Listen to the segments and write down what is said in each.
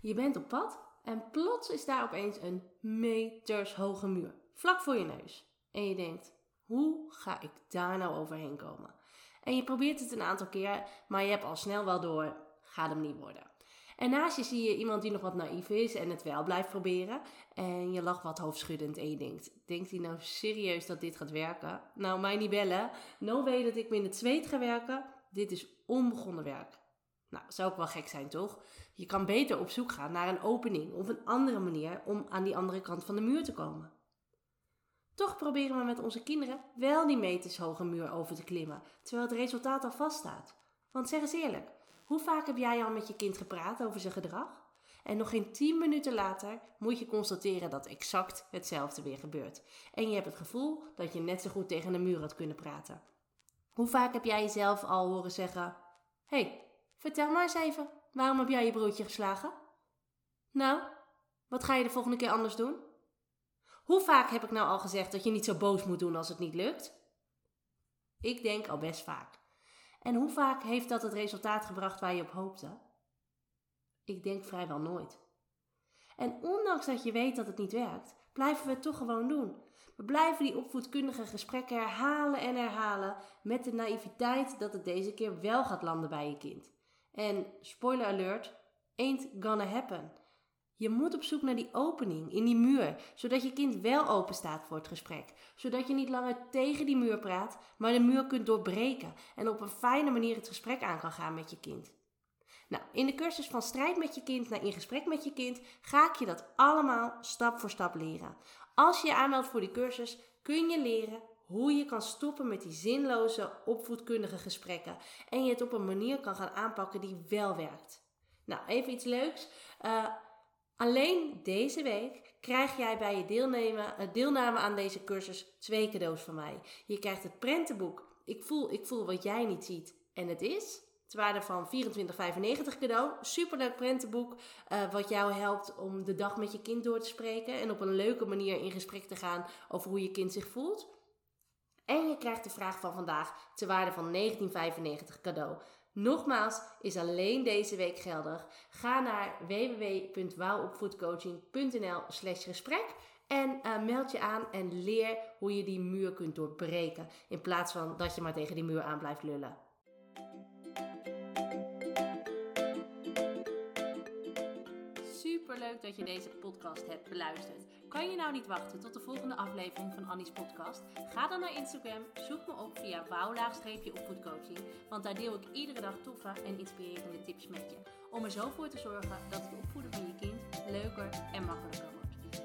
Je bent op pad en plots is daar opeens een metershoge muur, vlak voor je neus. En je denkt, hoe ga ik daar nou overheen komen? En je probeert het een aantal keer, maar je hebt al snel wel door, gaat hem niet worden. En naast je zie je iemand die nog wat naïef is en het wel blijft proberen. En je lacht wat hoofdschuddend en je denkt, denkt hij nou serieus dat dit gaat werken? Nou, mij niet bellen. No way dat ik me in het zweet ga werken. Dit is onbegonnen werk. Nou, zou ook wel gek zijn, toch? Je kan beter op zoek gaan naar een opening of een andere manier om aan die andere kant van de muur te komen. Toch proberen we met onze kinderen wel die meters hoge muur over te klimmen, terwijl het resultaat al vaststaat. Want zeg eens eerlijk, hoe vaak heb jij al met je kind gepraat over zijn gedrag? En nog geen 10 minuten later moet je constateren dat exact hetzelfde weer gebeurt. En je hebt het gevoel dat je net zo goed tegen een muur had kunnen praten. Hoe vaak heb jij jezelf al horen zeggen: hey, vertel maar eens even, waarom heb jij je broertje geslagen? Nou, wat ga je de volgende keer anders doen? Hoe vaak heb ik nou al gezegd dat je niet zo boos moet doen als het niet lukt? Ik denk al best vaak. En hoe vaak heeft dat het resultaat gebracht waar je op hoopte? Ik denk vrijwel nooit. En ondanks dat je weet dat het niet werkt, blijven we het toch gewoon doen. We blijven die opvoedkundige gesprekken herhalen en herhalen met de naïviteit dat het deze keer wel gaat landen bij je kind. En spoiler alert, ain't gonna happen. Je moet op zoek naar die opening in die muur, zodat je kind wel open staat voor het gesprek. Zodat je niet langer tegen die muur praat, maar de muur kunt doorbreken en op een fijne manier het gesprek aan kan gaan met je kind. Nou, in de cursus van strijd met je kind naar in gesprek met je kind ga ik je dat allemaal stap voor stap leren. Als je je aanmeldt voor die cursus, kun je leren hoe je kan stoppen met die zinloze opvoedkundige gesprekken en je het op een manier kan gaan aanpakken die wel werkt. Nou, even iets leuks. Uh, Alleen deze week krijg jij bij je deelnemen, eh, deelname aan deze cursus twee cadeaus van mij. Je krijgt het prentenboek Ik voel, ik voel wat jij niet ziet en het is. Het waarde van 24,95 cadeau. Superleuk prentenboek uh, wat jou helpt om de dag met je kind door te spreken. En op een leuke manier in gesprek te gaan over hoe je kind zich voelt. En je krijgt de vraag van vandaag te waarde van 19,95 cadeau. Nogmaals, is alleen deze week geldig. Ga naar www.wouwopvoedcoaching.nl slash gesprek en uh, meld je aan en leer hoe je die muur kunt doorbreken. In plaats van dat je maar tegen die muur aan blijft lullen. Superleuk dat je deze podcast hebt beluisterd. Kan je nou niet wachten tot de volgende aflevering van Annie's podcast? Ga dan naar Instagram, zoek me op via wouw-opvoedcoaching, want daar deel ik iedere dag toffe en inspirerende tips met je. Om er zo voor te zorgen dat het opvoeden van je kind leuker en makkelijker wordt.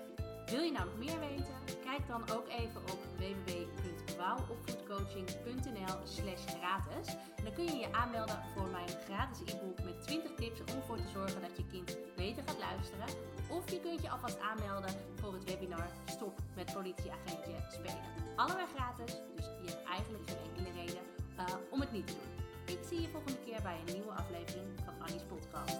Wil je nou nog meer weten? Kijk dan ook even op www.wouwopvoedcoaching.nl slash gratis. Dan kun je je aanmelden voor mijn gratis e-book met 20 tips om ervoor te zorgen dat je kind beter gaat luisteren. Of je kunt je alvast aanmelden voor het webinar Stop met politieagentje spelen. Allebei gratis, dus je hebt eigenlijk geen enkele reden uh, om het niet te doen. Ik zie je volgende keer bij een nieuwe aflevering van Annie's podcast.